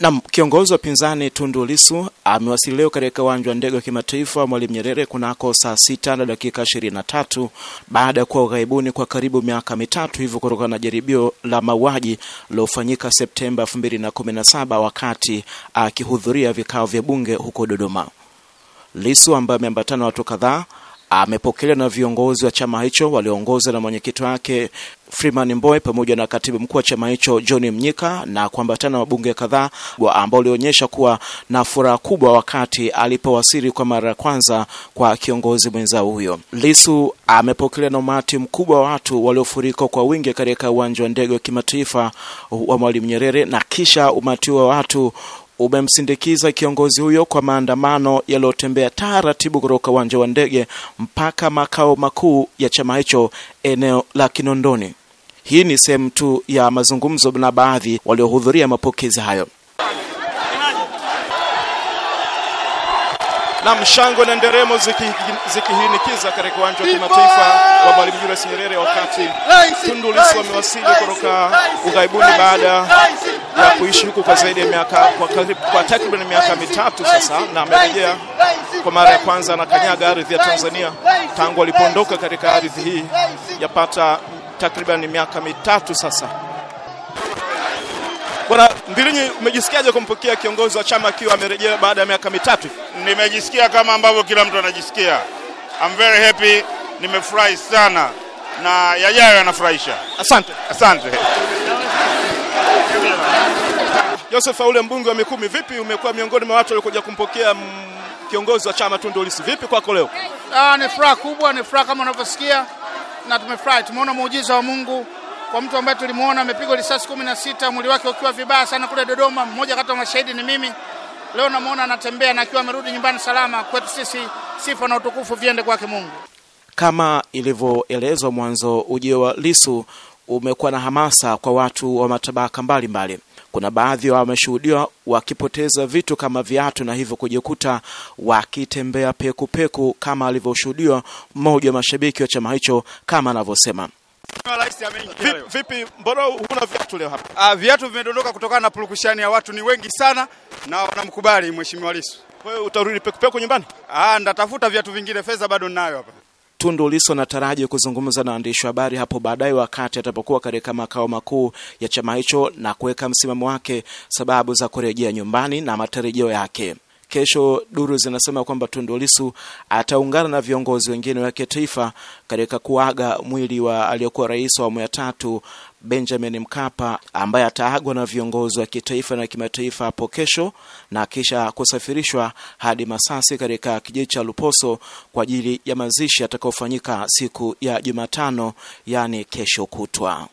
Nam, kiongozi wa pinzani Tundu Lissu amewasili leo katika uwanja wa ndege wa kimataifa Mwalimu Nyerere kunako saa sita na dakika ishirini na tatu baada ya kuwa ughaibuni kwa karibu miaka mitatu hivyo kutokana na jaribio la mauaji lilofanyika Septemba elfu mbili na kumi na saba wakati akihudhuria vikao vya bunge huko Dodoma. Lissu ambaye ameambatana watu kadhaa amepokelewa na viongozi wa chama hicho walioongozwa na mwenyekiti wake Freeman Mbowe pamoja na katibu mkuu wa chama hicho John Mnyika na kuambatana na wabunge kadhaa ambao walionyesha kuwa na furaha kubwa wakati alipowasili kwa mara ya kwanza kwa kiongozi mwenzao huyo. Lisu amepokelewa na umati mkubwa wa watu waliofurika kwa wingi katika uwanja wa ndege wa kimataifa wa Mwalimu Nyerere na kisha umati wa watu umemsindikiza kiongozi huyo kwa maandamano yaliyotembea taratibu kutoka uwanja wa ndege mpaka makao makuu ya chama hicho eneo la Kinondoni. Hii ni sehemu tu ya mazungumzo na baadhi waliohudhuria mapokezi hayo. na mshangwe na nderemo zikihinikiza ziki katika uwanja wa kimataifa wa Mwalimu Julius Nyerere wakati Tundu Lissu amewasili kutoka ughaibuni baada ya kuishi huku kwa zaidi ya miaka kwa, kwa takriban miaka mitatu sasa, na amerejea kwa mara ya kwanza na kanyaga ardhi ya Tanzania tangu alipoondoka katika ardhi hii yapata takriban miaka mitatu sasa. Bwana Mbilinyi, umejisikiaje kumpokea kiongozi wa chama akiwa amerejea baada ya miaka mitatu? Nimejisikia kama ambavyo kila mtu anajisikia. I'm very happy, nimefurahi sana na yajayo yanafurahisha. Asante, asante. Joseph Aule, mbunge wa Mikumi, vipi, umekuwa miongoni mwa watu waliokuja kumpokea kiongozi wa chama Tundu Lissu. Vipi kwako leo? Ah, ni furaha kubwa, ni furaha kama unavyosikia, na tumefurahi, tumeona muujiza wa Mungu kwa mtu ambaye tulimuona amepigwa risasi kumi na sita mwili wake ukiwa vibaya sana kule Dodoma. Mmoja kati ya mashahidi ni mimi. Leo namuona anatembea na akiwa amerudi nyumbani salama. Kwetu sisi sifa na utukufu viende kwake Mungu. Kama ilivyoelezwa mwanzo, ujio wa Lissu umekuwa na hamasa kwa watu wa matabaka mbalimbali mbali. Kuna baadhi wameshuhudiwa wakipoteza vitu kama viatu na hivyo kujikuta wakitembea pekupeku kama alivyoshuhudiwa mmoja wa mashabiki wa chama hicho kama anavyosema. Vipi, vipi mbona huna viatu leo hapa? Ah, viatu vimedondoka kutokana na purukushani ya watu, ni wengi sana na wanamkubali mheshimiwa Lissu. Kwa hiyo utarudi pekupeku nyumbani? Ah, ndatafuta viatu vingine, fedha bado ninayo hapa. Tundu Lissu anataraji kuzungumza na waandishi wa habari hapo baadaye wakati atapokuwa katika makao makuu ya chama hicho na kuweka msimamo wake, sababu za kurejea nyumbani na matarajio yake. Kesho duru zinasema kwamba Tundu Lissu ataungana na viongozi wengine wa kitaifa katika kuaga mwili wa aliyekuwa rais wa awamu ya tatu Benjamin Mkapa ambaye ataagwa na viongozi wa kitaifa na kimataifa hapo kesho na kisha kusafirishwa hadi Masasi katika kijiji cha Luposo kwa ajili ya mazishi yatakayofanyika siku ya Jumatano, yaani kesho kutwa.